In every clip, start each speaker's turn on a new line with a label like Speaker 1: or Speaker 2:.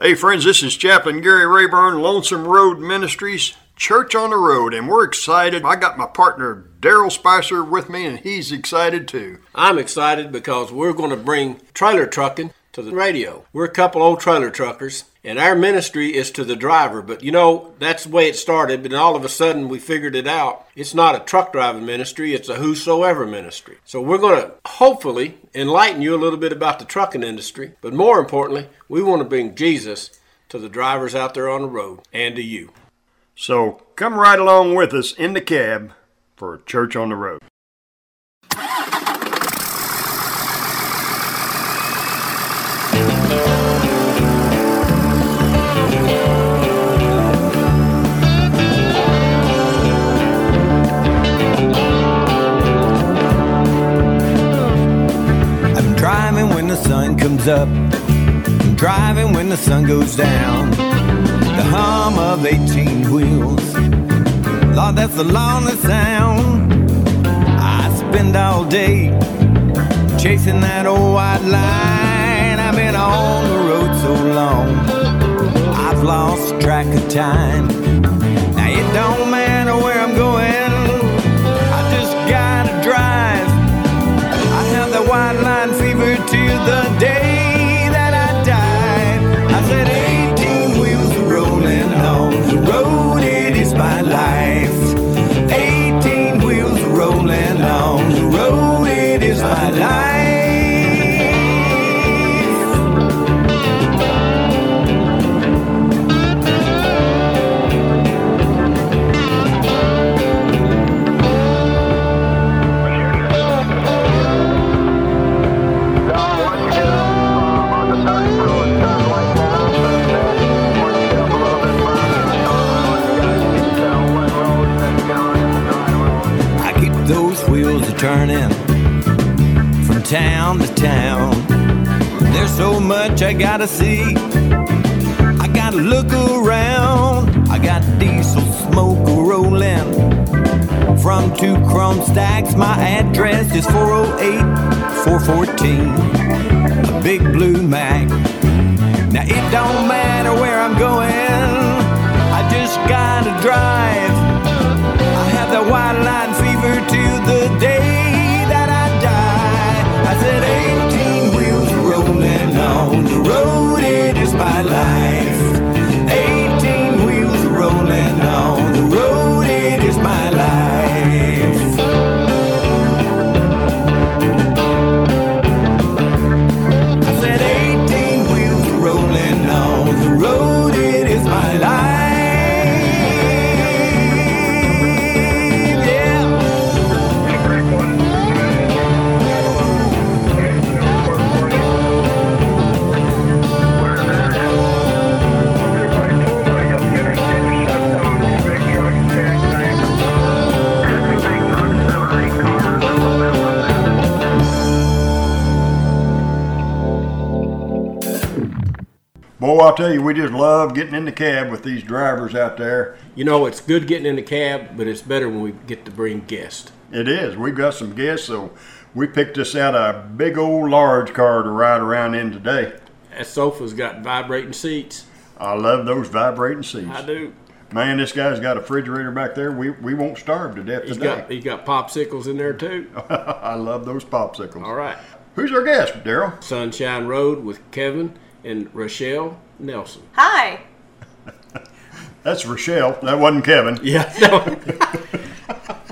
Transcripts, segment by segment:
Speaker 1: Hey, friends, this is Chaplain Gary Rayburn, Lonesome Road Ministries, Church on the Road, and we're excited. I got my partner Daryl Spicer with me, and he's excited too.
Speaker 2: I'm excited because we're going to bring trailer trucking to the radio. We're a couple old trailer truckers, and our ministry is to the driver. But you know, that's the way it started, but all of a sudden we figured it out. It's not a truck driving ministry, it's a whosoever ministry. So we're going to hopefully enlighten you a little bit about the trucking industry, but more importantly, we want to bring Jesus to the drivers out there on the road and to you.
Speaker 1: So come right along with us in the cab for Church on the Road.
Speaker 3: Sun comes up. I'm driving when the sun goes down. The hum of 18 wheels. Lord, that's the lonely sound. I spend all day chasing that old white line. I've been on the road so long. I've lost track of time. Gotta see. I gotta look around. I got diesel smoke rolling from two chrome stacks. My address is 408 414. A big blue Mack. Now it don't matter where I'm going. I just gotta drive. I have the white line fever to the my life.
Speaker 1: I'll tell you, we just love getting in the cab with these drivers out there.
Speaker 2: You know, it's good getting in the cab, but it's better when we get to bring guests.
Speaker 1: It is. We've got some guests, so we picked us out a big old large car to ride around in today.
Speaker 2: That sofa's got vibrating seats.
Speaker 1: I love those vibrating seats.
Speaker 2: I do.
Speaker 1: Man, this guy's got a refrigerator back there. We, we won't starve to death
Speaker 2: He's
Speaker 1: today.
Speaker 2: got he's got popsicles in there too.
Speaker 1: I love those popsicles.
Speaker 2: All right.
Speaker 1: Who's our guest, Daryl?
Speaker 2: Sonshine Road with Kevin and Rachelle Nelson.
Speaker 4: Hi.
Speaker 1: That's Rachelle. That wasn't Kevin.
Speaker 2: Yeah. No.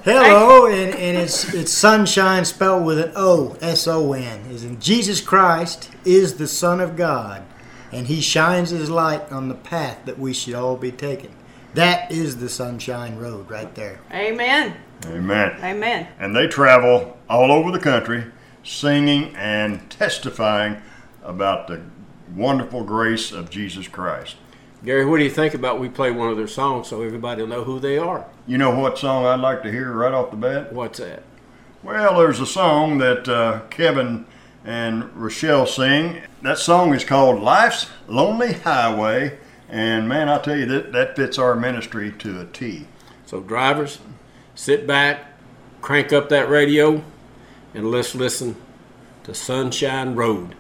Speaker 5: Hello, and, and it's it's sunshine spelled with an O, S O N. Is in Jesus Christ is the Son of God, and He shines His light on the path that we should all be taking. That is the Sonshine Road right there.
Speaker 4: Amen.
Speaker 1: Amen.
Speaker 4: Amen.
Speaker 1: And they travel all over the country singing and testifying about the wonderful grace of Jesus Christ.
Speaker 2: Gary, what do you think about we play one of their songs so everybody will know who they are?
Speaker 1: You know what song I'd like to hear right off the bat?
Speaker 2: What's that?
Speaker 1: Well, there's a song that uh, Kevin and Rachelle sing. That song is called Life's Lonely Highway. And man, I tell you, that, that fits our ministry to a T.
Speaker 2: So, drivers, sit back, crank up that radio, and let's listen to Sonshine Road.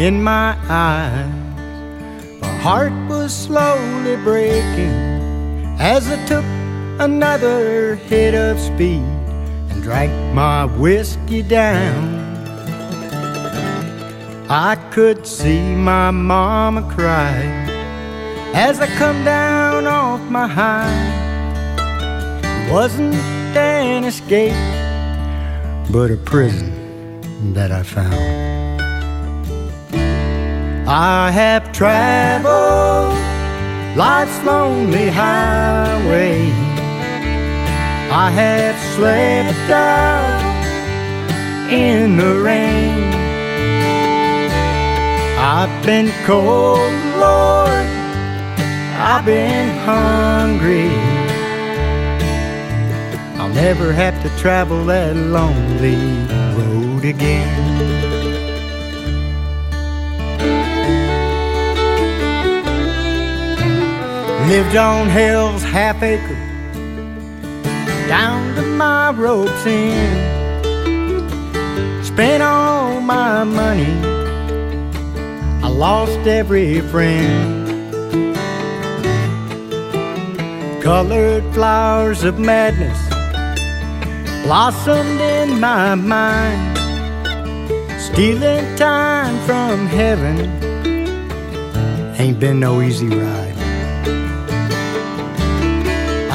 Speaker 5: In my eyes. My heart was slowly breaking as I took another hit of speed and drank my whiskey down. I could see my mama cry as I come down off my high. It wasn't an escape, but a prison that I found. I have traveled life's lonely highway. I have slept out in the rain. I've been cold, Lord. I've been hungry. I'll never have to travel that lonely road again. Lived on hell's half acre, down to my rope's end. Spent all my money, I lost every friend. Colored flowers of madness blossomed in my mind, stealing time from heaven. Ain't been no easy ride.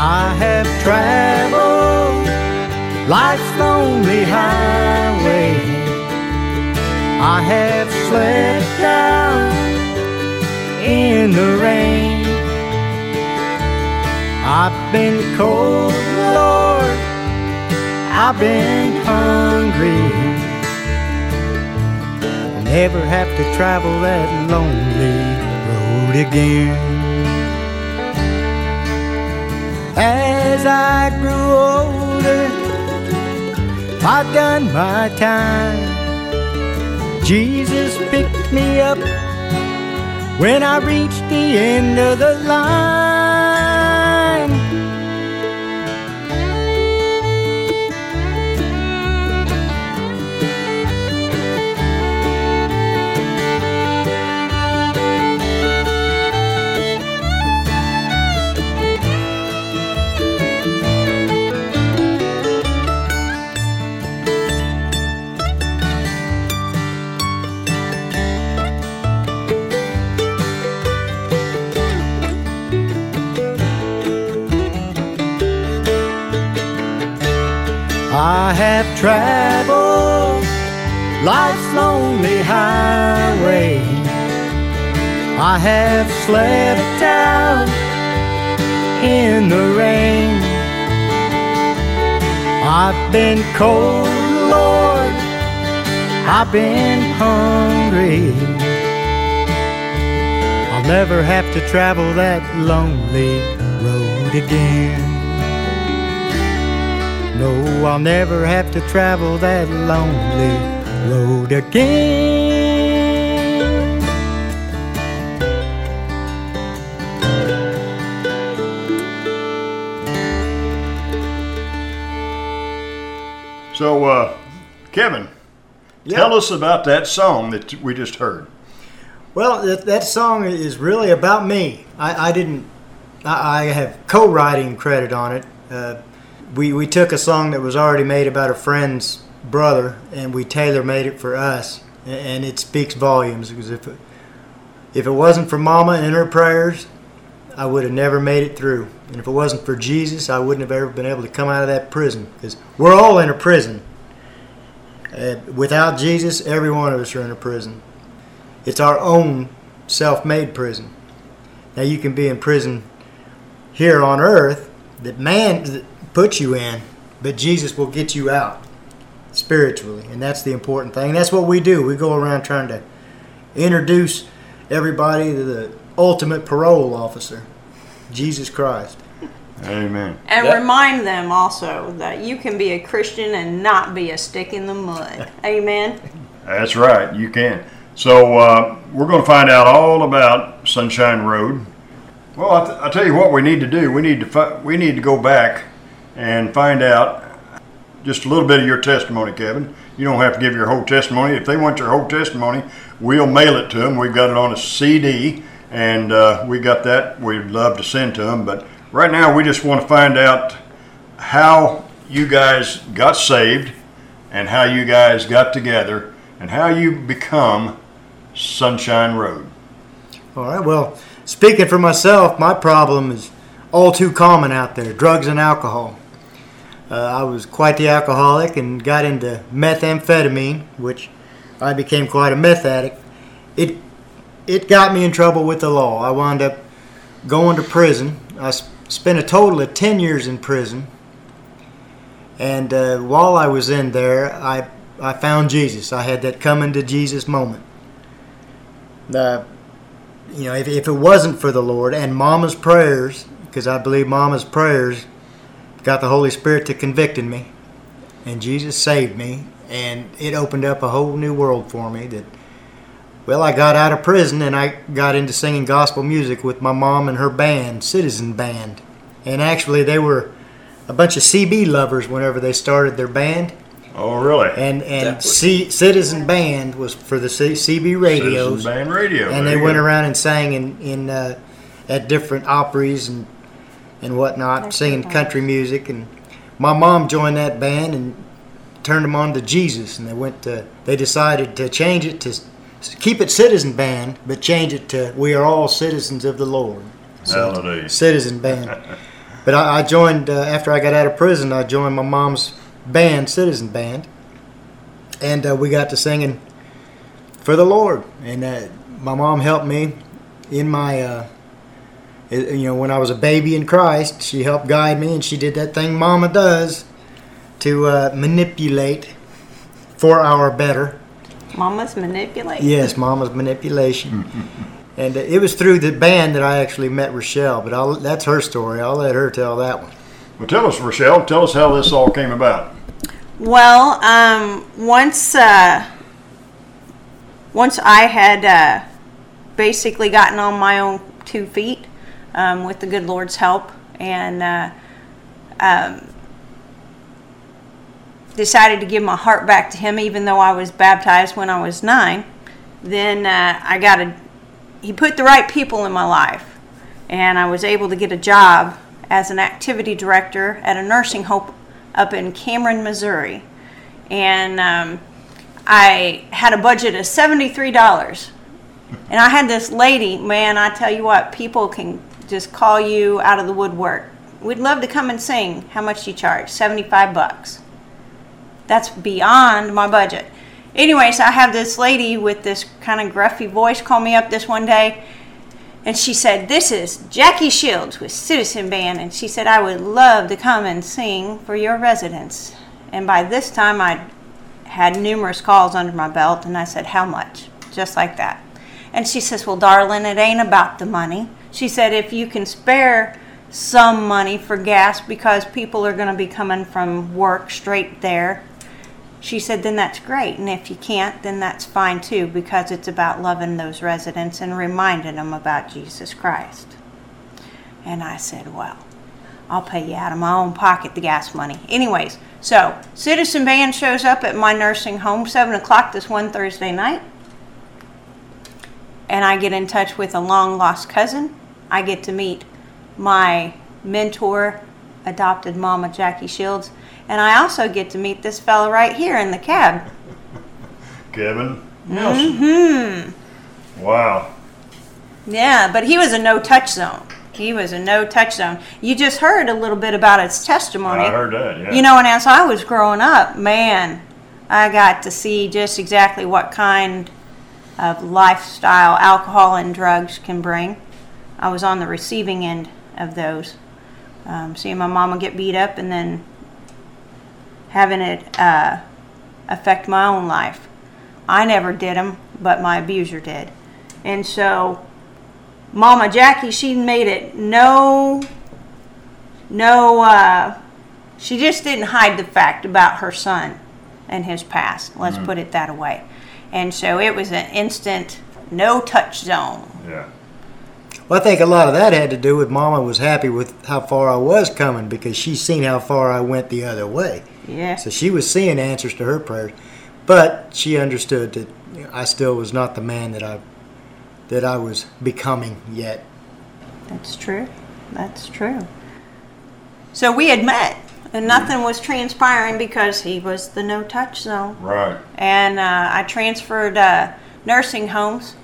Speaker 5: I have traveled life's lonely highway. I have slept down in the rain. I've been cold, Lord. I've been hungry. Never have to travel that lonely road again. As I grew older, I've done my time. Jesus picked me up when I reached the end of the line. I have traveled life's lonely highway. I have slept out in the rain. I've been cold, Lord. I've been hungry. I'll never have to travel that lonely road again. No, I'll never have to travel that lonely road again.
Speaker 1: So, uh, Kevin, tell us about that song that we just heard.
Speaker 5: Well, that, that song is really about me. I, I didn't. I, I have co-writing credit on it. Uh, we we took a song that was already made about a friend's brother, and we tailor made it for us, and, it speaks volumes. Because if it, if it wasn't for Mama and her prayers, I would have never made it through. And if it wasn't for Jesus, I wouldn't have ever been able to come out of that prison. Because we're all in a prison. Uh, without Jesus, every one of us are in a prison. It's our own self-made prison. Now you can be in prison here on earth that man puts you in, but Jesus will get you out spiritually, and that's the important thing. That's what we do. We go around trying to introduce everybody to the ultimate parole officer, Jesus Christ.
Speaker 1: Amen.
Speaker 4: And
Speaker 2: That-
Speaker 4: remind them also that you can be a Christian and not be a stick in the mud. Amen.
Speaker 1: That's right, you can. So uh, we're going to find out all about Sonshine Road. Well, I tell you what, we need to do. We need to fi- we need to go back and find out just a little bit of your testimony, Kevin. You don't have to give your whole testimony. If they want your whole testimony, we'll mail it to them. We've got it on a CD, and uh, we got that. We'd love to send to them. But right now, we just want to find out how you guys got saved, and how you guys got together, and how you become Sonshine Road.
Speaker 5: All right. Well, speaking for myself, my problem is all too common out there: drugs and alcohol. Uh, I was quite the alcoholic and got into methamphetamine, which I became quite a meth addict. It it got me in trouble with the law. I wound up going to prison. I s- spent a total of ten years in prison. And uh, while I was in there, I I found Jesus. I had that coming to Jesus moment. Uh, you know, if, if it wasn't for the Lord and Mama's prayers, because I believe Mama's prayers got the Holy Spirit to convicting me, and Jesus saved me, and it opened up a whole new world for me. That, well, I got out of prison and I got into singing gospel music with my mom and her band, Citizen Band, and actually they were a bunch of CB lovers whenever they started their band,
Speaker 1: Oh, really?
Speaker 5: and and
Speaker 2: That
Speaker 5: C, Citizen Band was for the C, CB radios
Speaker 1: Citizen Band Radio.
Speaker 5: and
Speaker 1: There
Speaker 5: they went
Speaker 1: go.
Speaker 5: around and sang in in uh, at different operas and and whatnot,
Speaker 4: That's
Speaker 5: singing
Speaker 4: nice.
Speaker 5: country music. And my mom joined that band and turned them on to Jesus, and they went to. They decided to change it to keep it Citizen Band, but change it to We Are All Citizens of the Lord.
Speaker 1: Hallelujah.
Speaker 5: Citizen Band. But I, I joined uh, after I got out of prison. I joined my mom's band, Citizen Band, and uh, we got to singing for the Lord. And uh, my mom helped me in my, you know, when I was a baby in Christ. She helped guide me, and she did that thing Mama does to uh, manipulate for our better.
Speaker 4: Mama's manipulation.
Speaker 5: Yes, Mama's manipulation. and uh, it was through the band that I actually met Rachelle, but I'll, that's her story. I'll let her tell that one.
Speaker 1: Well, tell us, Rachelle. Tell us how this all came about.
Speaker 4: Well, um, once uh, once I had uh, basically gotten on my own two feet um, with the good Lord's help, and uh, um, decided to give my heart back to Him, even though I was baptized when I was nine. Then uh, I got a He put the right people in my life, and I was able to get a job as an activity director at a nursing home up in Cameron, Missouri. And um, I had a budget of $73. And I had this lady, man, I tell you what, people can just call you out of the woodwork. We'd love to come and sing. How much do you charge? 75 bucks. That's beyond my budget. Anyways, I have this lady with this kind of gruffy voice call me up this one day and she said, This is Jackie Shields with Citizen Band. And she said, I would love to come and sing for your residents. And by this time, I'd had numerous calls under my belt. And I said, How much? Just like that. And she says, Well, darling, it ain't about the money. She said, If you can spare some money for gas because people are going to be coming from work straight there, she said, then that's great. And if you can't, then that's fine too, because it's about loving those residents and reminding them about Jesus Christ. And I said, well, I'll pay you out of my own pocket the gas money. Anyways, so Citizen Band shows up at my nursing home, 7 o'clock this one Thursday night. And I get in touch with a long lost cousin. I get to meet my mentor, adopted mama, Jackie Shields. And I also get to meet this fella right here in the cab.
Speaker 1: Kevin Nelson.
Speaker 4: Mm-hmm.
Speaker 1: Wow.
Speaker 4: Yeah, but he was a no touch zone. He was a no touch zone. You just heard a little bit about his testimony.
Speaker 1: I heard that. Yeah.
Speaker 4: You know, and as I was growing up, man, I got to see just exactly what kind of lifestyle alcohol and drugs can bring. I was on the receiving end of those. Um, seeing my mama get beat up and then having it uh, affect my own life. I never did them, but my abuser did. And so, Mama Jackie, she made it no, no, uh, she just didn't hide the fact about her son and his past. Let's put it that way. And so it was an instant no touch zone.
Speaker 1: yeah.
Speaker 5: Well, I think a lot of that had to do with Mama was happy with how far I was coming because she seen how far I went the other way.
Speaker 4: Yeah.
Speaker 5: So she was seeing answers to her prayers. but she understood that I still was not the man that I that I was becoming yet.
Speaker 4: That's true. That's true. So we had met, and nothing was transpiring because he was the no touch zone.
Speaker 1: Right.
Speaker 4: And uh, I transferred uh, nursing homes.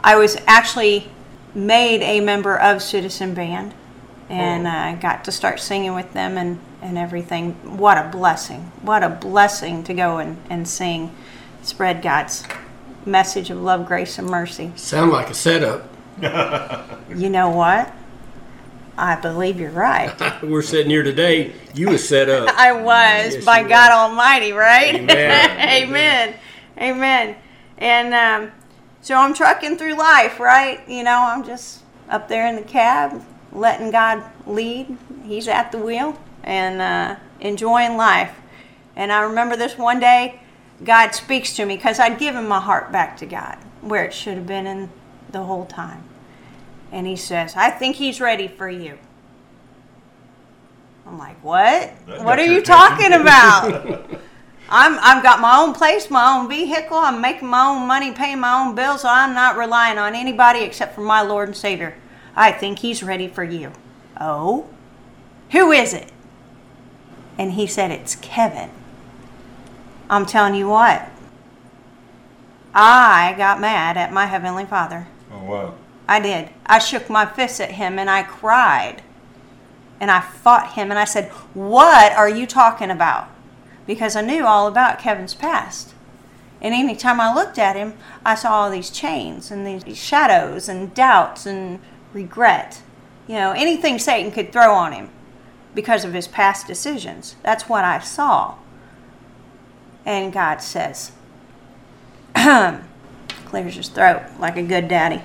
Speaker 4: I was actually made a member of Citizen Band and uh, got to start singing with them and, and everything. What a blessing. What a blessing to go and, and sing, spread God's message of love, grace, and mercy.
Speaker 2: Sound like a setup.
Speaker 4: You know what? I believe you're right.
Speaker 2: We're sitting here today. You was set up.
Speaker 4: I was
Speaker 2: Yes,
Speaker 4: by God Almighty, right?
Speaker 2: Amen.
Speaker 4: Amen. Amen. And um, so I'm trucking through life, right? You know, I'm just up there in the cab, letting God lead. He's at the wheel and uh, enjoying life. And I remember this one day, God speaks to me because I'd given my heart back to God where it should have been in the whole time. And He says, I think He's ready for you. I'm like, what? What are you
Speaker 1: attention.
Speaker 4: talking about? I'm I've got my own place, my own vehicle. I'm making my own money, paying my own bills. So I'm not relying on anybody except for my Lord and Savior. I think He's ready for you. Oh, who is it? And he said it's Kevin. I'm telling you what. I got mad at my heavenly Father.
Speaker 1: Oh wow.
Speaker 4: I did. I shook my fist at him and I cried. And I fought him and I said, What are you talking about? Because I knew all about Kevin's past. And any time I looked at him, I saw all these chains and these shadows and doubts and regret. You know, anything Satan could throw on him because of his past decisions. That's what I saw. And God says, clears his throat like a good daddy.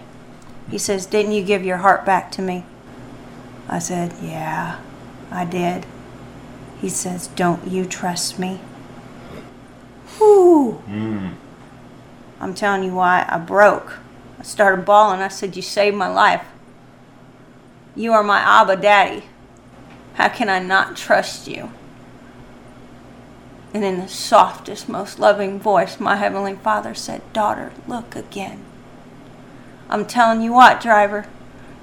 Speaker 4: He says, Didn't you give your heart back to me? I said, Yeah, I did. He says, Don't you trust me? Whew. Hmm. I'm telling you why I broke. I started bawling. I said, You saved my life. You are my Abba Daddy. How can I not trust you? And in the softest, most loving voice, my Heavenly Father said, Daughter, look again. I'm telling you what, driver,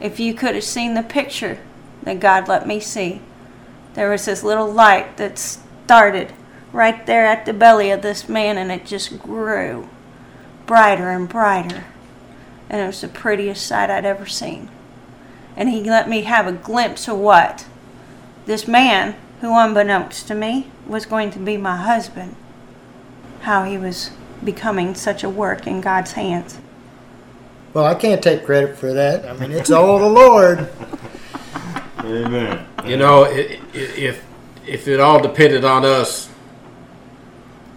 Speaker 4: if you could have seen the picture that God let me see, there was this little light that started right there at the belly of this man and it just grew brighter and brighter. And it was the prettiest sight I'd ever seen. And he let me have a glimpse of what? This man, who unbeknownst to me, was going to be my husband. How he was becoming such a work in God's hands.
Speaker 5: Well, I can't take credit for that. I mean, it's all the Lord.
Speaker 1: Amen.
Speaker 2: You know, i- i- if if it all depended on us,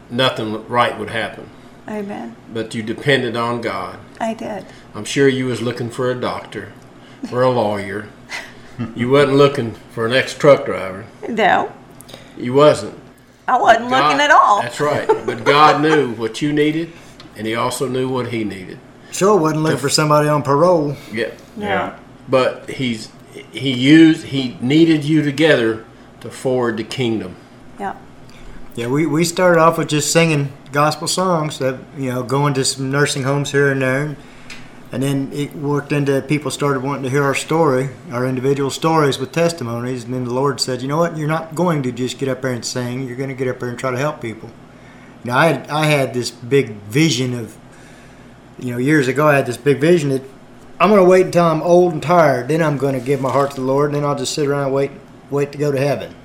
Speaker 2: nothing right would happen.
Speaker 4: Amen.
Speaker 2: But you depended on God.
Speaker 4: I did.
Speaker 2: I'm sure you was looking for a doctor, or a lawyer. You wasn't looking for an ex-truck driver.
Speaker 4: No,
Speaker 2: You wasn't.
Speaker 4: I wasn't
Speaker 2: God-
Speaker 4: looking at all.
Speaker 2: That's right. But God knew what you needed, and He also knew what He needed.
Speaker 5: Sure wasn't looking for somebody on parole.
Speaker 2: Yeah.
Speaker 4: No.
Speaker 1: Yeah.
Speaker 2: But He's He used He needed you together to forward the kingdom.
Speaker 4: Yeah.
Speaker 5: Yeah, we, we started off with just singing gospel songs that, you know, going to some nursing homes here and there. And then it worked into people started wanting to hear our story, our individual stories with testimonies. And then the Lord said, you know what? You're not going to just get up there and sing. You're going to get up there and try to help people. Now, I had, I had this big vision of, you know, years ago, I had this big vision that I'm going to wait until I'm old and tired. Then I'm going to give my heart to the Lord. And then I'll just sit around and wait, wait to go to heaven.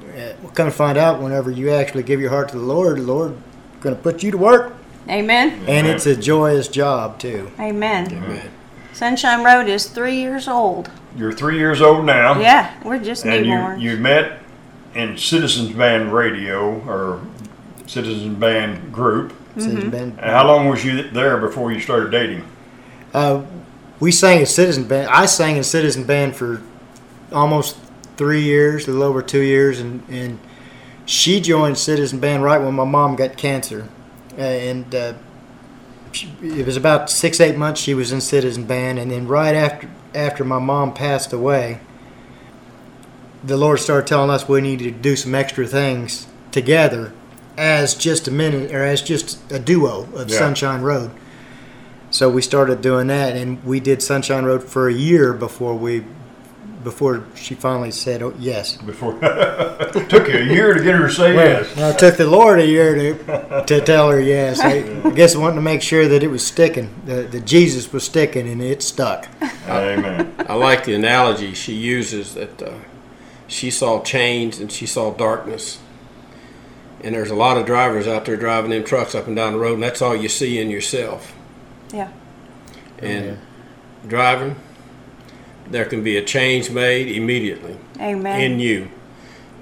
Speaker 5: Uh, we'll kind of find out whenever you actually give your heart to the Lord, the Lord going to put you to work.
Speaker 4: Amen.
Speaker 5: And it's a joyous job, too.
Speaker 4: Amen.
Speaker 2: Amen.
Speaker 4: Sonshine Road is three years old.
Speaker 1: You're three years old now.
Speaker 4: Yeah, we're just
Speaker 1: And
Speaker 4: newborns.
Speaker 1: you, you met in Citizens Band Radio or Citizens Band Group.
Speaker 5: Citizen band.
Speaker 1: And how long was you there before you started dating?
Speaker 5: Uh, we sang in Citizen Band. I sang in Citizen Band for almost three years, a little over two years, and, and she joined Citizen Band right when my mom got cancer. And uh, she, it was about six, eight months she was in Citizen Band, and then right after after my mom passed away, the Lord started telling us we needed to do some extra things together as just a minute or as just a duo of
Speaker 1: Yeah.
Speaker 5: Sonshine Road. So we started doing that, and we did Sonshine Road for a year before we, before she finally said oh, yes.
Speaker 1: Before took you a year to get her to say yes.
Speaker 5: Well, it took the Lord a year to, to tell her yes. I, I guess wanting to make sure that it was sticking, that, that Jesus was sticking, and it stuck.
Speaker 1: Amen.
Speaker 2: I like the analogy she uses that uh, she saw chains and she saw darkness. And there's a lot of drivers out there driving them trucks up and down the road, and that's all you see in yourself.
Speaker 4: Yeah.
Speaker 2: And driving, there can be a change made immediately
Speaker 4: Amen.
Speaker 2: in you,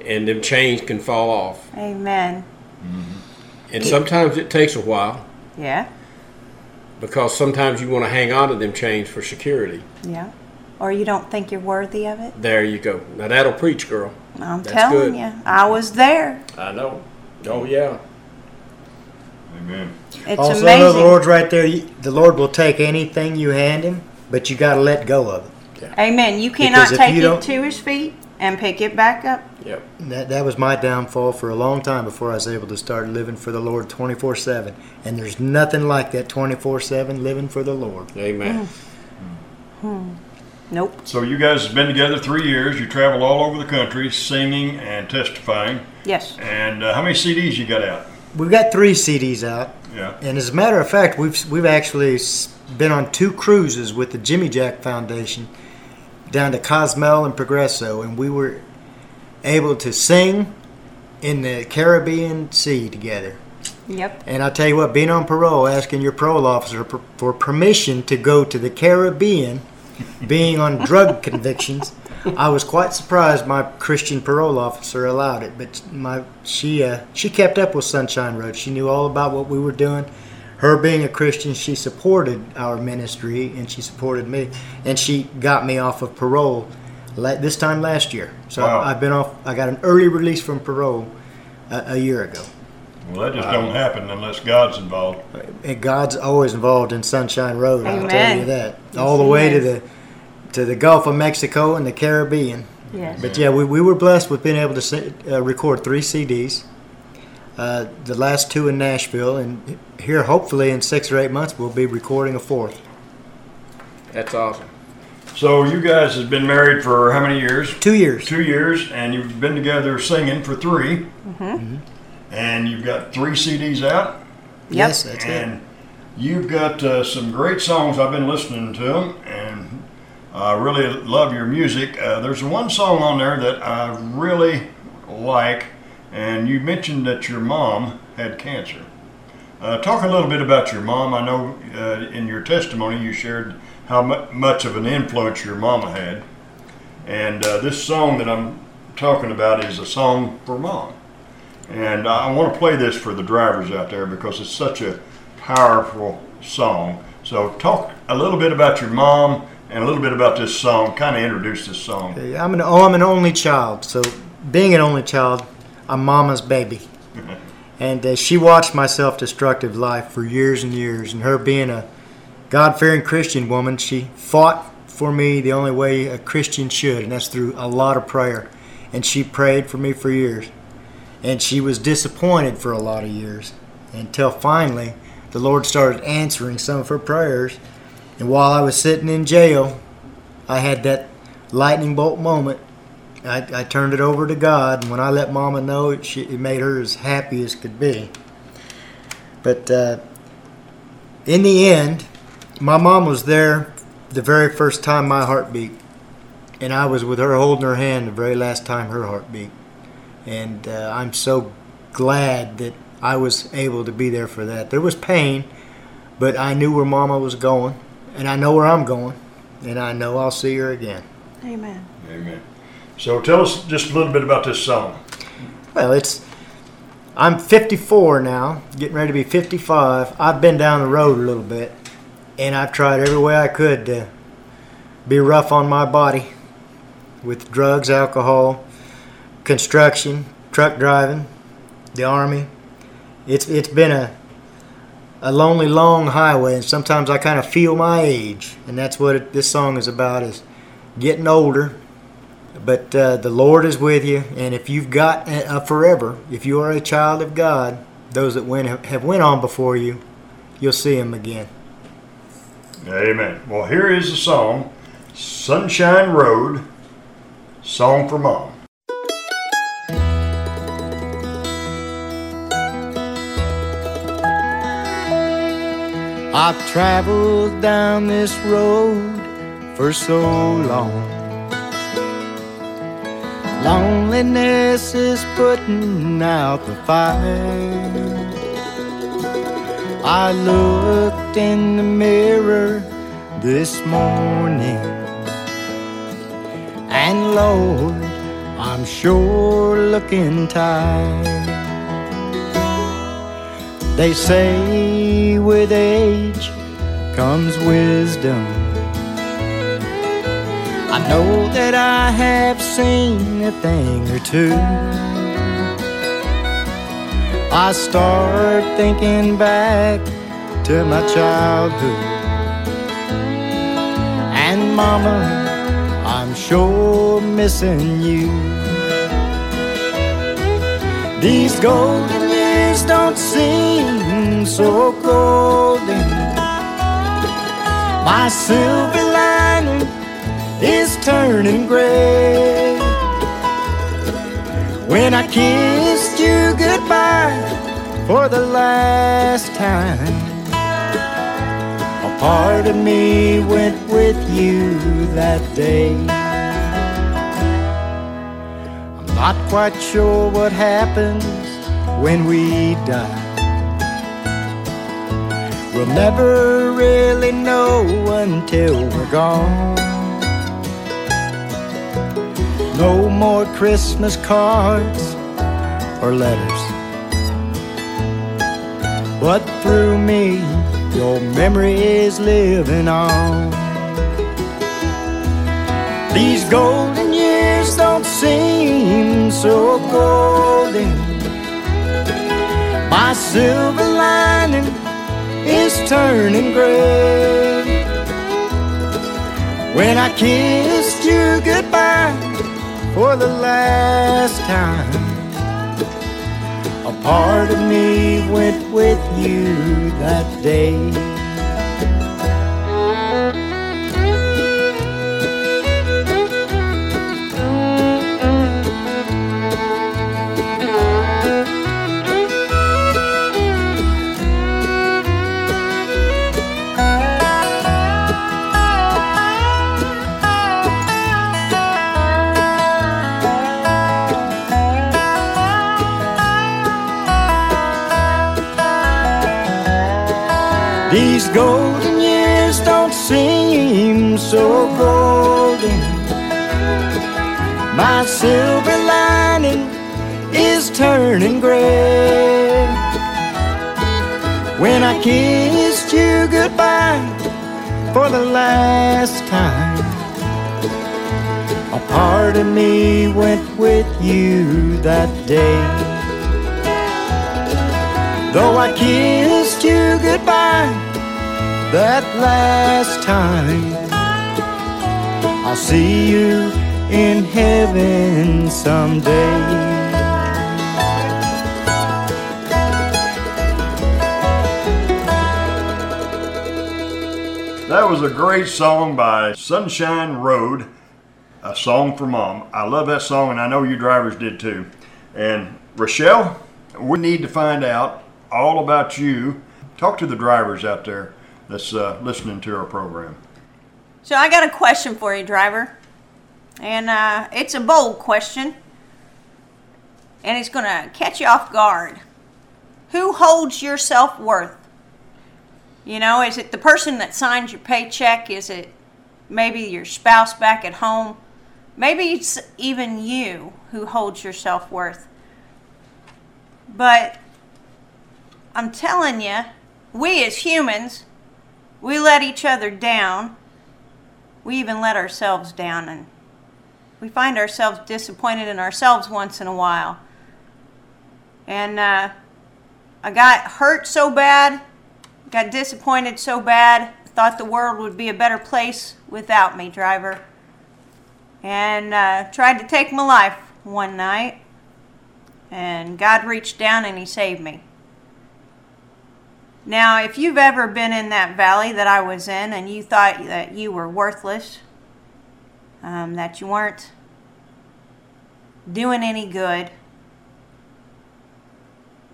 Speaker 2: and them change can fall off.
Speaker 4: Amen. Mm-hmm.
Speaker 2: And sometimes it takes a while
Speaker 4: Yeah.
Speaker 2: because sometimes you want to hang on to them change for security.
Speaker 4: Yeah. Or you don't think you're worthy of it?
Speaker 2: There you go. Now that'll preach, girl.
Speaker 4: I'm
Speaker 2: That's
Speaker 4: telling
Speaker 2: good.
Speaker 4: you, I was there.
Speaker 2: I know. Oh yeah.
Speaker 1: Amen.
Speaker 4: It's
Speaker 5: also,
Speaker 4: amazing.
Speaker 5: the Lord's right there. The Lord will take anything you hand Him, but you got to let go of it.
Speaker 4: Amen. You cannot take
Speaker 5: you
Speaker 4: it to his feet and pick it back up.
Speaker 2: Yep.
Speaker 5: That, that was my downfall for a long time before I was able to start living for the Lord 24 7. And there's nothing like that 24 7 living for the Lord.
Speaker 2: Amen.
Speaker 4: Nope.
Speaker 1: So you guys have been together three years. You travel all over the country singing and testifying.
Speaker 4: Yes.
Speaker 1: And uh, how many CDs you got out?
Speaker 5: We've got three CDs out.
Speaker 1: Yeah.
Speaker 5: And as a matter of fact, we've, we've actually been on two cruises with the Jimmy Jack Foundation down to Cozumel and Progreso. And we were able to sing in the Caribbean Sea together.
Speaker 4: Yep.
Speaker 5: And I tell you what, being on parole, asking your parole officer for permission to go to the Caribbean, being on drug convictions, I was quite surprised my Christian parole officer allowed it. But my she uh, she kept up with Sonshine Road. She knew all about what we were doing. Her being a Christian, she supported our ministry and she supported me, and she got me off of parole la- this time last year. So
Speaker 1: Wow.
Speaker 5: I've been off. I got an early release from parole a, a year ago.
Speaker 1: Well, that just don't happen unless God's involved.
Speaker 5: And God's always involved in Sonshine Road. I'll tell you that. All the way to the to the Gulf of Mexico and the Caribbean.
Speaker 4: Yes.
Speaker 5: But yeah, we, we were blessed with being able to si- uh, record three CDs. Uh, the last two in Nashville, and here hopefully in six or eight months we'll be recording a fourth.
Speaker 2: That's awesome.
Speaker 1: So you guys have been married for how many years?
Speaker 5: Two years.
Speaker 1: Two years, and you've been together singing for 3 Mm-hmm. And you've got three CDs out.
Speaker 5: Yes, that's it.
Speaker 1: and you've got uh, some great songs. I've been listening to them, and I really love your music. Uh, there's one song on there that I really like, and you mentioned that your mom had cancer. Uh, talk a little bit about your mom. I know uh, in your testimony you shared how mu- much of an influence your mama had, and uh, this song that I'm talking about is a song for mom. And I want to play this for the drivers out there because it's such a powerful song. So, talk a little bit about your mom and a little bit about this song. Kind of introduce this song.
Speaker 5: I'm an oh, I'm an only child, so being an only child, I'm mama's baby. and uh, she watched my self-destructive life for years and years. And her being a God-fearing Christian woman, she fought for me the only way a Christian should, and that's through a lot of prayer. And she prayed for me for years. And she was disappointed for a lot of years until finally the Lord started answering some of her prayers. And while I was sitting in jail, I had that lightning bolt moment. I, I turned it over to God, and when I let Mama know, it, she, it made her as happy as could be. But uh, in the end, my mom was there the very first time my heart beat, and I was with her holding her hand the very last time her heart beat. And uh, I'm so glad that I was able to be there for that. There was pain, but I knew where Mama was going, and I know where I'm going, and I know I'll see her again.
Speaker 4: Amen.
Speaker 1: Amen. So, tell us just a little bit about this song.
Speaker 5: Well, it's. I'm 54 now, getting ready to be 55. I've been down the road a little bit, and I've tried every way I could to be rough on my body with drugs, alcohol, construction, truck driving, the army. It's it's been a a lonely, long highway, and sometimes I kind of feel my age, and that's what it, this song is about: is getting older
Speaker 6: But uh, the Lord is with you, and if you've got a forever, if you are a child of God, those that went have went on before you, you'll see Him again.
Speaker 1: Amen. Well, here is the song, "Sonshine Road," song for mom.
Speaker 5: I've traveled down this road for so long. Loneliness is putting out the fire. I looked in the mirror this morning, and Lord, I'm sure looking tired. They say with age comes wisdom. I know that I have seen a thing or two. I start thinking back to my childhood. And mama, I'm sure missing you. These golden years don't seem so golden. My silver lining is turning gray. When I kissed you goodbye for the last time, a part of me went with you that day. I'm not quite sure what happens when we die. We'll never really know until we're gone. No more Christmas cards or letters. But through me, your memory is living on. These golden years don't seem so golden. My silver lining is turning gray. When I kissed you goodbye for the last time, a part of me went with you that day. So golden. My silver lining is turning gray. When I kissed you goodbye for the last time, a part of me went with you that day. Though I kissed you goodbye that last time, I'll see you in heaven someday.
Speaker 1: That was a great song by Sonshine Road, a song for mom. I love that song, and I know you drivers did too. And Rachelle, we need to find out all about you. Talk to the drivers out there that's uh, listening to our program.
Speaker 4: So I got a question for you, driver. And uh, it's a bold question. And it's going to catch you off guard. Who holds your self worth? You know, is it the person that signs your paycheck? Is it maybe your spouse back at home? Maybe it's even you who holds your self worth. But I'm telling you, we as humans, we let each other down. We even let ourselves down, and we find ourselves disappointed in ourselves once in a while. And uh, I got hurt so bad, got disappointed so bad, thought the world would be a better place without me, driver. and uh, tried to take my life one night. And God reached down and He saved me. Now, if you've ever been in that valley that I was in and you thought that you were worthless, um, that you weren't doing any good,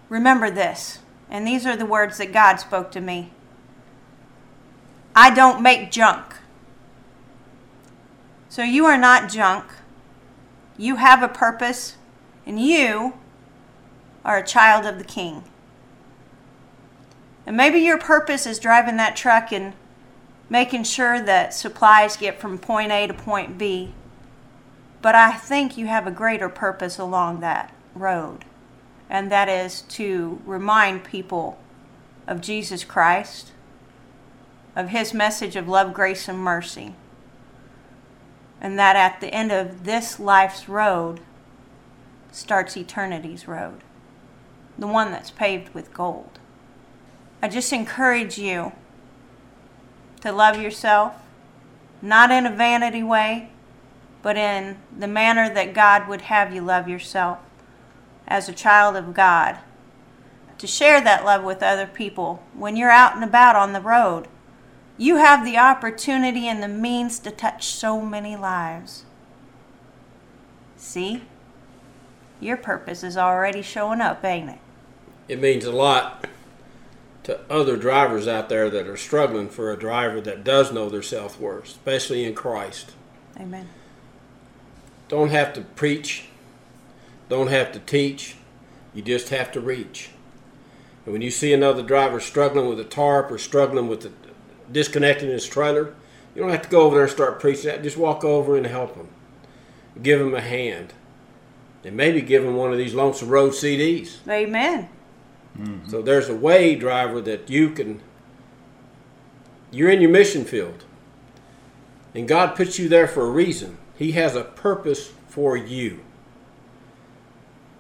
Speaker 4: remember this. And these are the words that God spoke to me I don't make junk. So you are not junk. You have a purpose, and you are a child of the King. And maybe your purpose is driving that truck and making sure that supplies get from point A to point B. But I think you have a greater purpose along that road, and that is to remind people of Jesus Christ, of his message of love, grace, and mercy. And that at the end of this life's road starts eternity's road, the one that's paved with gold. I just encourage you to love yourself, not in a vanity way, but in the manner that God would have you love yourself as a child of God. To share that love with other people when you're out and about on the road you have the opportunity and the means to touch so many lives. See? Your purpose is already showing up, ain't it?
Speaker 2: It means a lot to other drivers out there that are struggling for a driver that does know their self worth, especially in Christ.
Speaker 4: Amen.
Speaker 2: Don't have to preach, don't have to teach, you just have to reach. And when you see another driver struggling with a tarp or struggling with the disconnecting his trailer, you don't have to go over there and start preaching that. Just walk over and help him. Give him a hand. And maybe give him one of these Lonesome Road CDs.
Speaker 4: Amen.
Speaker 2: Mm-hmm. So there's a way, driver, that you can. You're in your mission field. And God puts you there for a reason. He has a purpose for you.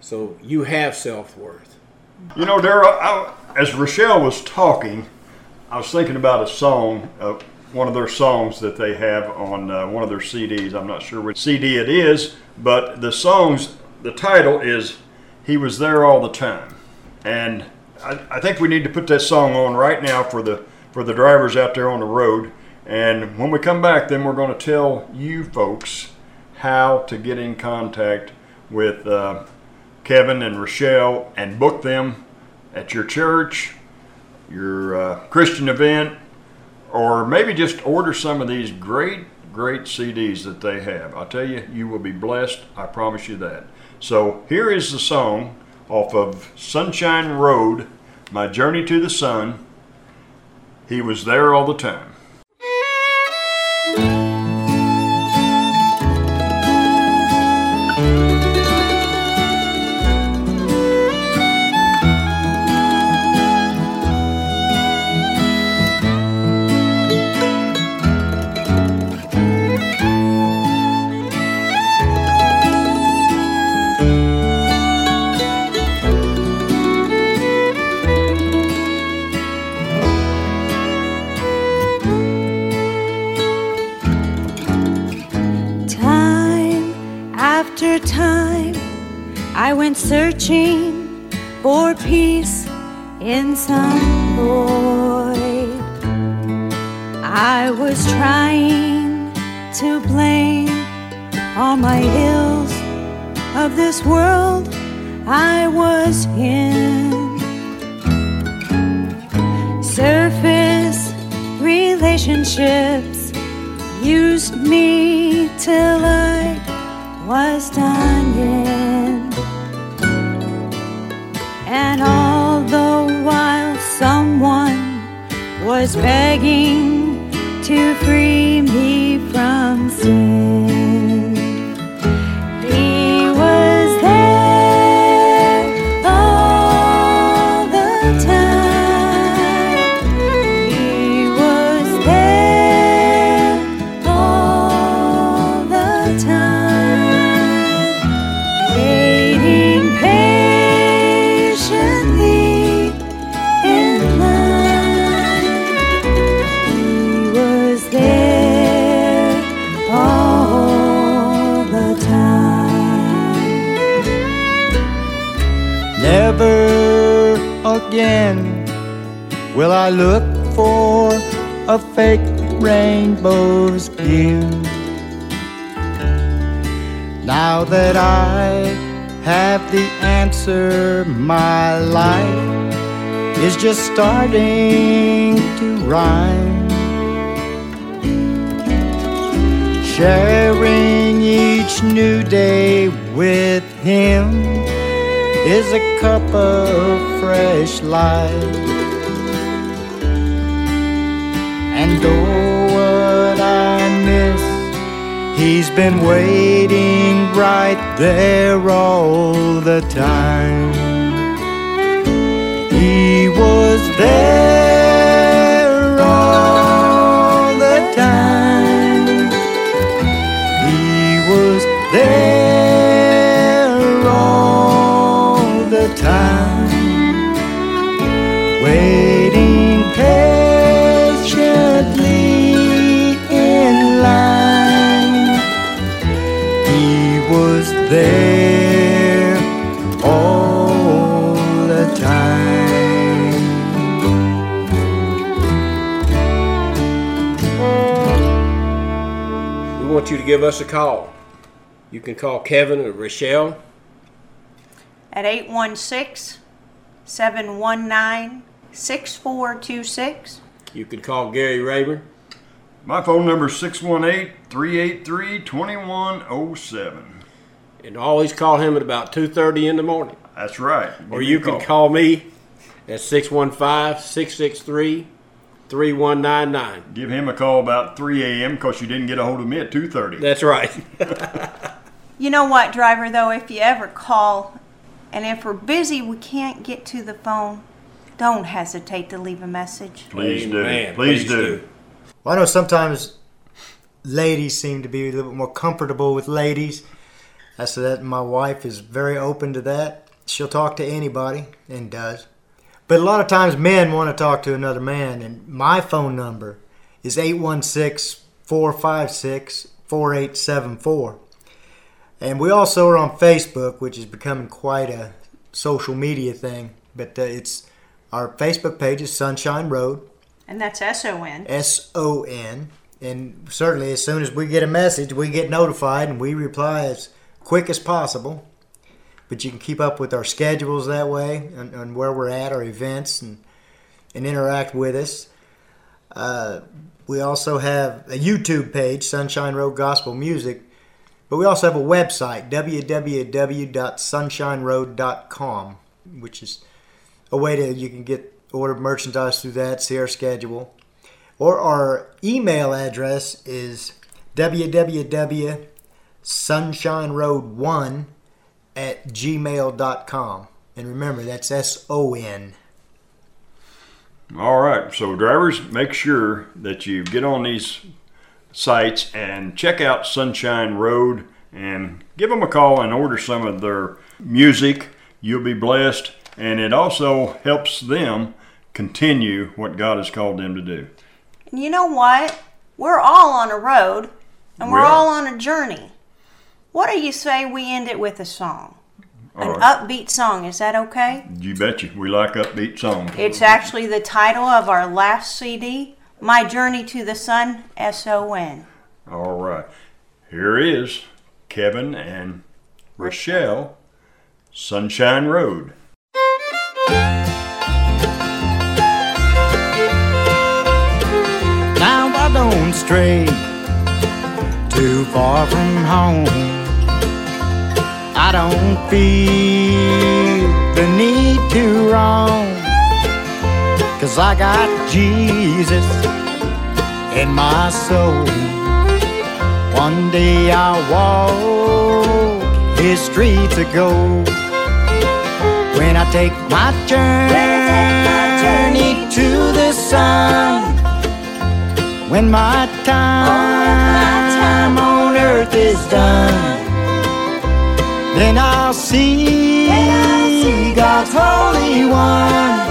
Speaker 2: So you have self worth.
Speaker 1: You know, Daryl, as Rachelle was talking, I was thinking about a song, uh, one of their songs that they have on uh, one of their CDs. I'm not sure which CD it is, but the songs, the title is "He Was There All the Time," and I, I think we need to put that song on right now for the for the drivers out there on the road. And when we come back, then we're going to tell you folks how to get in contact with uh, Kevin and Rachelle and book them at your church your uh, Christian event, or maybe just order some of these great, great CDs that they have. I tell you, you will be blessed. I promise you that. So here is the song off of Sonshine Road, My Journey to the Son. He was there all the time.
Speaker 7: Was begging to free me from sin.
Speaker 5: I look for a fake rainbow's view? Now that I have the answer, my life is just starting to rhyme. Sharing each new day with him is a cup of fresh life. And oh, what I miss, he's been waiting right there all the time. He was there all the time. He was there
Speaker 2: give us a call. You can call Kevin or Rachelle.
Speaker 4: At 816 719 6426.
Speaker 2: You can call Gary Rayburn.
Speaker 1: My phone number is 618 383 2107.
Speaker 2: And always call him at about 2.30 in the morning.
Speaker 1: That's right.
Speaker 2: Or you
Speaker 1: me
Speaker 2: can call me at 615-663-3199.
Speaker 1: Give him a call about 3 a.m. because you didn't get a hold of me at 2.30.
Speaker 2: That's right.
Speaker 4: You know what, driver, though, if you ever call and if we're busy, we can't get to the phone, don't hesitate to leave a message.
Speaker 1: Please do.
Speaker 2: Amen.
Speaker 1: Please, do.
Speaker 8: Well, I know sometimes ladies seem to be a little bit more comfortable with ladies. I said that my wife is very open to that. She'll talk to anybody and does. But a lot of times men want to talk to another man, and my phone number is 816 456 4874. And we also are on Facebook, which is becoming quite a social media thing. But uh, it's our Facebook page is Sonshine Road.
Speaker 4: And that's S O N.
Speaker 8: S O N. And certainly, as soon as we get a message, we get notified and we reply as quick as possible. But you can keep up with our schedules that way and, and where we're at, our events, and, and interact with us. Uh, we also have a YouTube page, Sonshine Road Gospel Music. But we also have a website, www.sonshineroad.com, which is a way to you can get order merchandise through that, see our schedule. Or our email address is www.sonshineroad1 at gmail.com. And remember, that's S O N.
Speaker 1: All right. So, drivers, make sure that you get on these sites and check out Sonshine Road and give them a call and order some of their music. You'll be blessed. And it also helps them continue what God has called them to do.
Speaker 4: You know what? We're all on a road and we're
Speaker 1: We are.
Speaker 4: all on a journey. What do you say we end it with a song?
Speaker 1: All
Speaker 4: An
Speaker 1: right.
Speaker 4: upbeat song, is that okay?
Speaker 1: You betcha. We like upbeat songs.
Speaker 4: It's actually the title of our last CD, My Journey to the Son, S O N.
Speaker 1: All right. Here is Kevin and Rachelle, Sonshine Road.
Speaker 5: Now I don't stray too far from home. I don't feel the need to roam. Cause I got Jesus in my soul. One day I'll walk his streets of gold. When I take my journey to the sun. When my time on earth is done, then I'll see God's Holy One.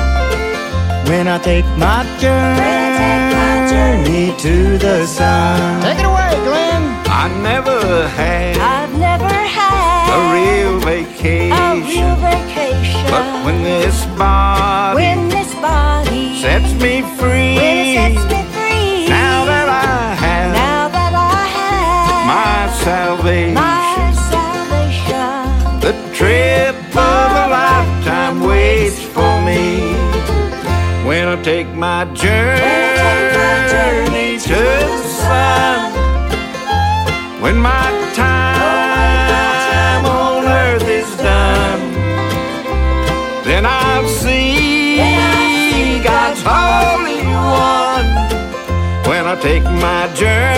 Speaker 5: When I take my journey to the sun. Take it away, Glenn. I never had
Speaker 7: I've never had
Speaker 5: a real
Speaker 7: a
Speaker 5: vacation.
Speaker 7: real vacation.
Speaker 5: But when this body
Speaker 7: when this body
Speaker 5: sets me
Speaker 3: my journey to the sun. When my time on earth is done, then I'll see God's Holy One. When I take my journey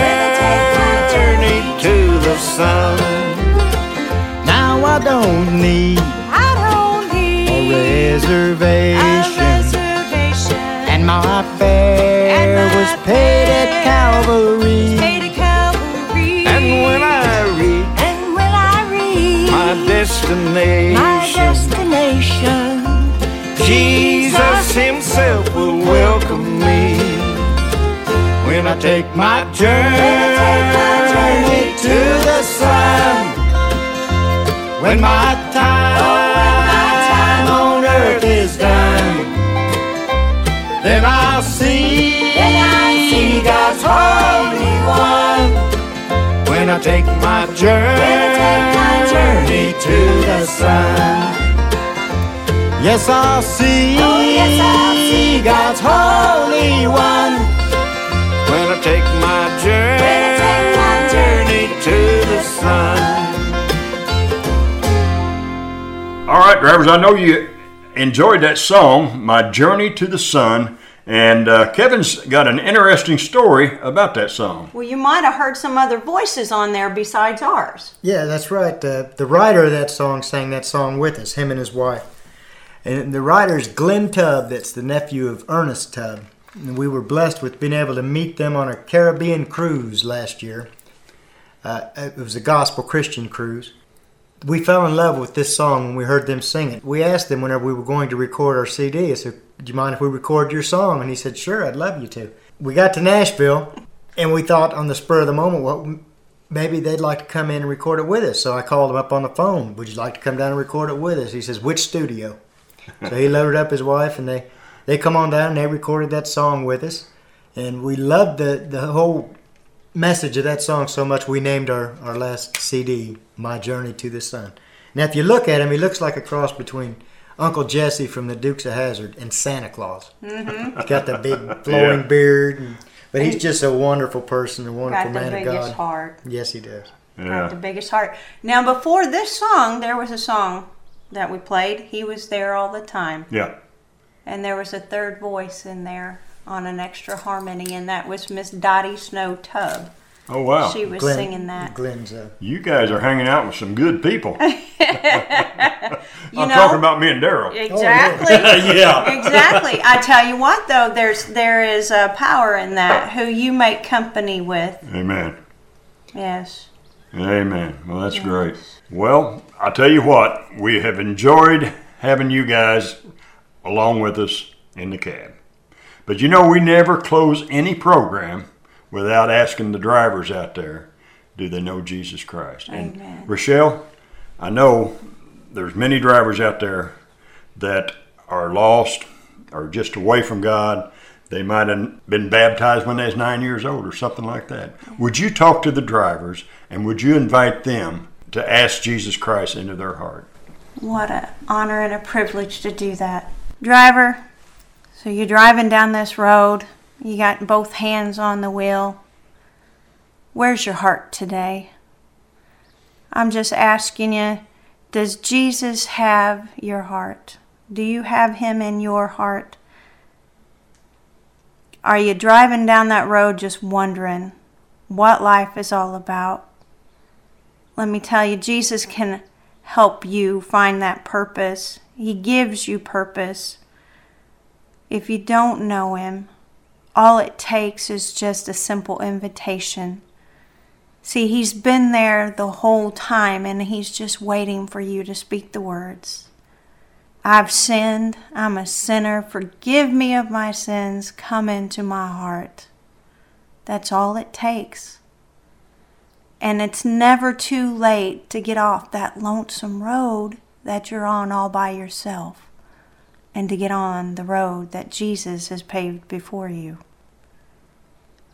Speaker 3: to the sun. Now I don't need
Speaker 7: I don't
Speaker 3: a
Speaker 7: need a
Speaker 3: reservation. My fare
Speaker 7: And my
Speaker 3: was paid at Calvary.
Speaker 7: Paid to Calvary.
Speaker 3: And when I reach
Speaker 7: And when I reach
Speaker 3: my destination,
Speaker 7: my destination,
Speaker 3: Jesus Himself will welcome me. When I take my journey to the sun, when my I take my journey to the sun. Yes, I'll see, oh,
Speaker 7: yes, I'll see
Speaker 3: God's Holy One when I take my journey to the sun.
Speaker 1: All right, drivers, I know you enjoyed that song, My Journey to the Son, and uh, Kevin's got an interesting story about that song.
Speaker 4: Well, you might have heard some other voices on there besides ours.
Speaker 5: Yeah, that's right. Uh, the writer of that song sang that song with us, him and his wife. And the writer's Glenn Tubb, that's the nephew of Ernest Tubb. And we were blessed with being able to meet them on a Caribbean cruise last year. Uh, it was a gospel Christian cruise. We fell in love with this song when we heard them sing it. We asked them whenever we were going to record our CD, I said, Do you mind if we record your song? And he said, Sure, I'd love you to. We got to Nashville and we thought on the spur of the moment, well, maybe they'd like to come in and record it with us. So I called him up on the phone. Would you like to come down and record it with us? He says, which studio? so he loaded up his wife and they, they come on down and they recorded that song with us. And we loved the, the whole message of that song so much we named our, our last CD, My Journey to the Son. Now if you look at him, he looks like a cross between Uncle Jesse from the Dukes of Hazzard and Santa Claus. Mm-hmm. He's got the big flowing
Speaker 1: Yeah.
Speaker 5: beard, and, but he's just a wonderful person, a wonderful man of
Speaker 4: biggest
Speaker 5: God.
Speaker 4: heart.
Speaker 5: Yes, he does.
Speaker 4: Got the biggest heart. Now, before this song, there was a song that we played. He was there all the time.
Speaker 1: Yeah.
Speaker 4: And there was a third voice in there on an extra harmony, and that was Miss Dottie Snow Tubb.
Speaker 1: Oh, wow.
Speaker 4: She was
Speaker 5: Glenn,
Speaker 4: singing that.
Speaker 5: Glenn's uh,
Speaker 1: You guys are hanging out with some good people.
Speaker 4: You
Speaker 1: I'm
Speaker 4: know,
Speaker 1: talking about me and Daryl.
Speaker 4: exactly.
Speaker 1: yeah.
Speaker 4: exactly. I tell you what, though, there's there is a power in that. Who you make company with.
Speaker 1: Amen.
Speaker 4: Yes.
Speaker 1: Amen. Well, that's great. Well, I tell you what, we have enjoyed having you guys along with us in the cab. But you know, we never close any program without asking the drivers out there, do they know Jesus Christ? And Rachelle, I know there's many drivers out there that are lost or just away from God. They might have been baptized when they was nine years old or something like that. Would you talk to the drivers and would you invite them to ask Jesus Christ into their heart?
Speaker 4: What an honor and a privilege to do that. Driver, so you're driving down this road, you got both hands on the wheel. Where's your heart today? I'm just asking you, does Jesus have your heart? Do you have him in your heart? Are you driving down that road just wondering what life is all about? Let me tell you, Jesus can help you find that purpose. He gives you purpose. If you don't know Him, all it takes is just a simple invitation. See, He's been there the whole time and He's just waiting for you to speak the words. I've sinned. I'm a sinner. Forgive me of my sins. Come into my heart. That's all it takes. And it's never too late to get off that lonesome road that you're on all by yourself and to get on the road that Jesus has paved before you.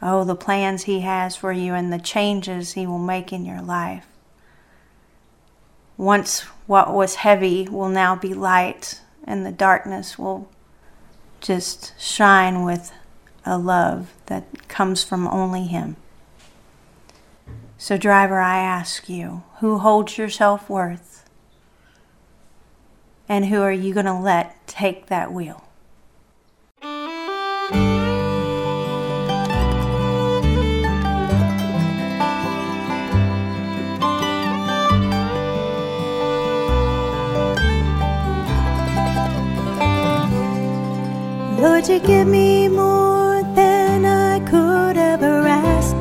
Speaker 4: Oh, the plans He has for you and the changes He will make in your life. Once what was heavy will now be light, and the darkness will just shine with a love that comes from only Him. So, driver, I ask you, who holds your self worth? And who are you going to let take that wheel?
Speaker 7: You give me more than I could ever ask.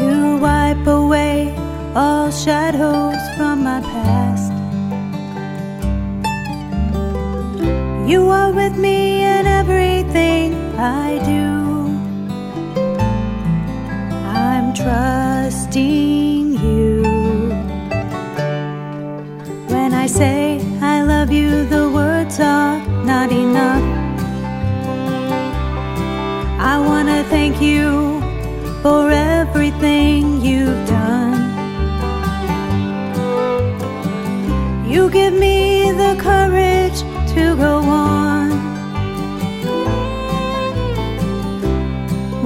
Speaker 7: You wipe away all shadows from my past. You are with me in everything I do. I'm trusting you. When I say I love you, the words are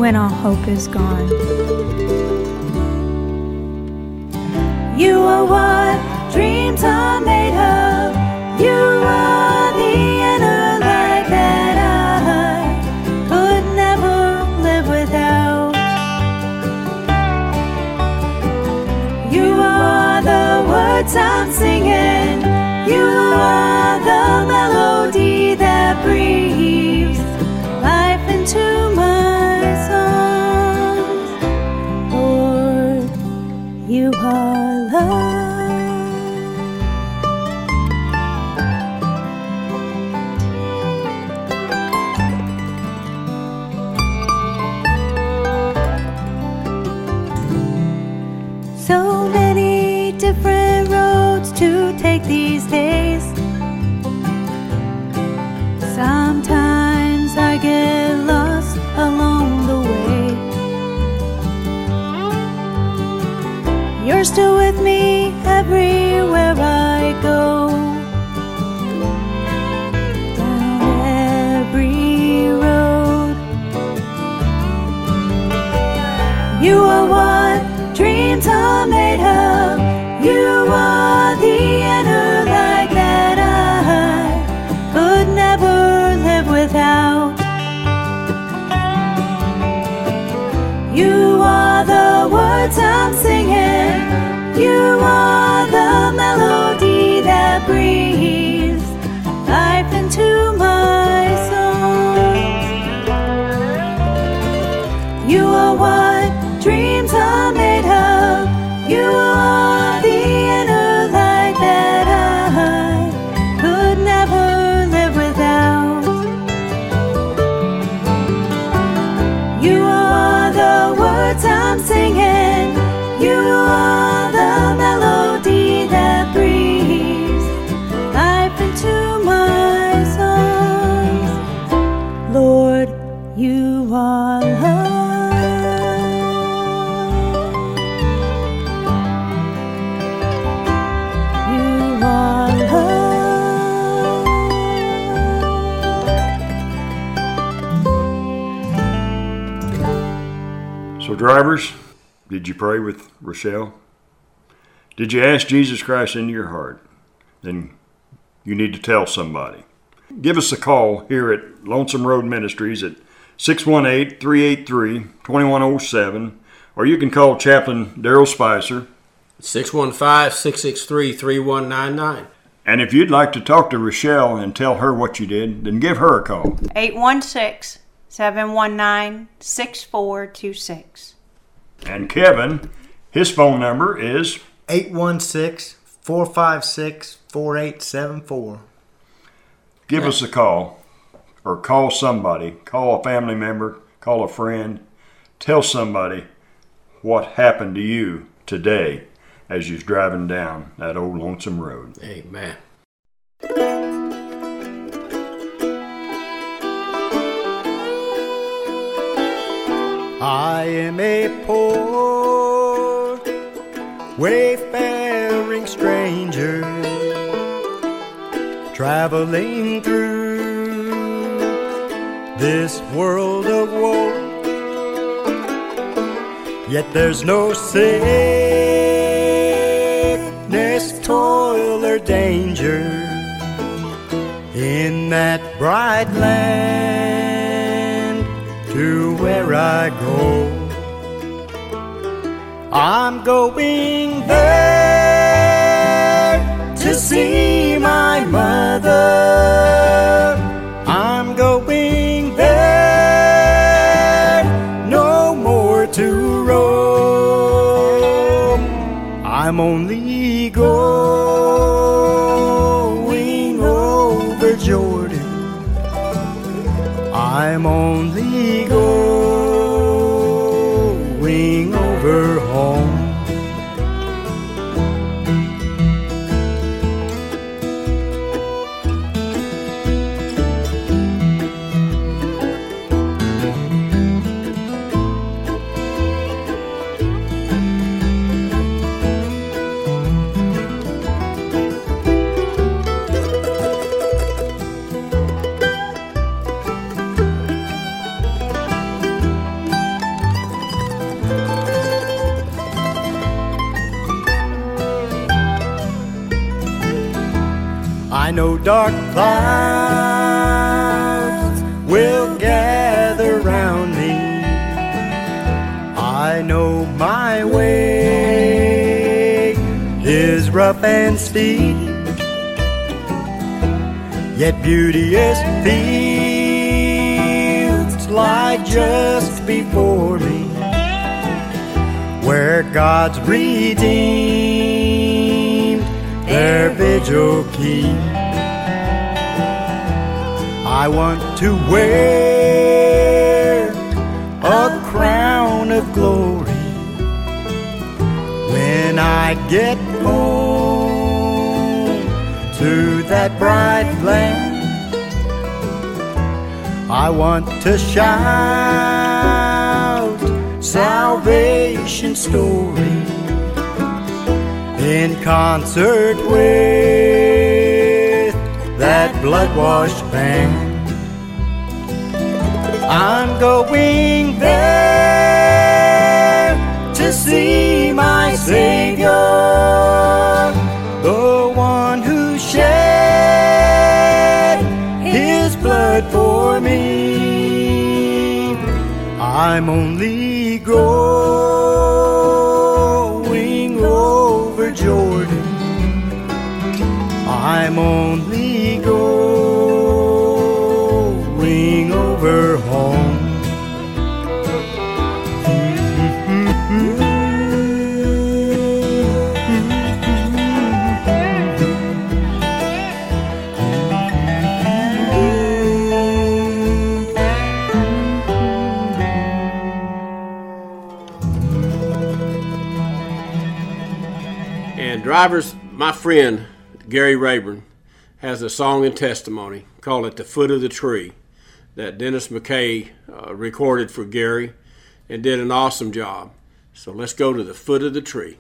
Speaker 7: when all hope is gone. You are what dreams are made of. You are the inner light that I could never live without. You are the words I'm singing. You are love. You are love.
Speaker 1: So, drivers, did you pray with Rachelle? Did you ask Jesus Christ into your heart? Then you need to tell somebody. Give us a call here at Lonesome Road Ministries at 618 383 2107, or you can call Chaplain Daryl Spicer.
Speaker 2: 615 663 3199.
Speaker 1: And if you'd like to talk to Rachelle and tell her what you did, then give her a call.
Speaker 4: 816 719 6426.
Speaker 1: And Kevin, his phone number is
Speaker 5: 816 456 4874.
Speaker 1: give us a call or call somebody, call a family member, call a friend, tell somebody what happened to you today as you're driving down that old lonesome road.
Speaker 2: Amen.
Speaker 5: I am a poor, wayfaring stranger, traveling through this world of woe. Yet there's no sickness, toil, or danger in that bright land to where I go. I'm going there to see my mother. Dark clouds will gather round me. I know my way is rough and steep, yet beauteous fields lie just before me, where God's redeemed their vigil keep. I want to wear a crown of glory when I get home to that bright land. I want to shout salvation story in concert with that blood washed band. I'm going there to see my Savior, the one who shed his blood for me. I'm only going
Speaker 2: drivers, my friend Gary Rayburn has a song and testimony called "At the Foot of the Tree" that Dennis McKay uh, recorded for Gary and did an awesome job. So let's go to the foot of the tree.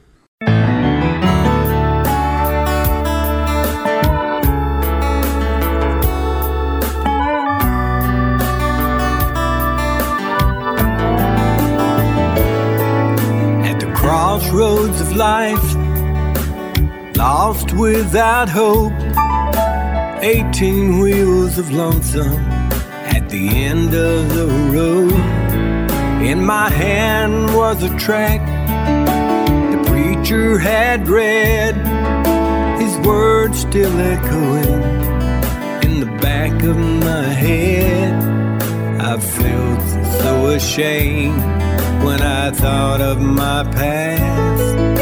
Speaker 3: At the crossroads of life, lost without hope. 18 wheels of lonesome at the end of the road. In my hand was a tract the preacher had read, his words still echoing in the back of my head. I felt so ashamed when I thought of my past.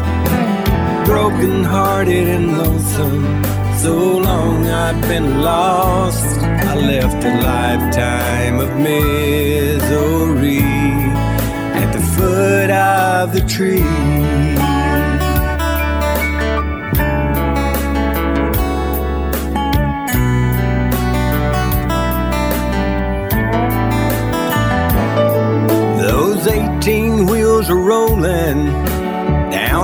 Speaker 3: broken hearted and lonesome, So long I've been lost. I left a lifetime of misery at the foot of the tree. Those 18 wheels are rolling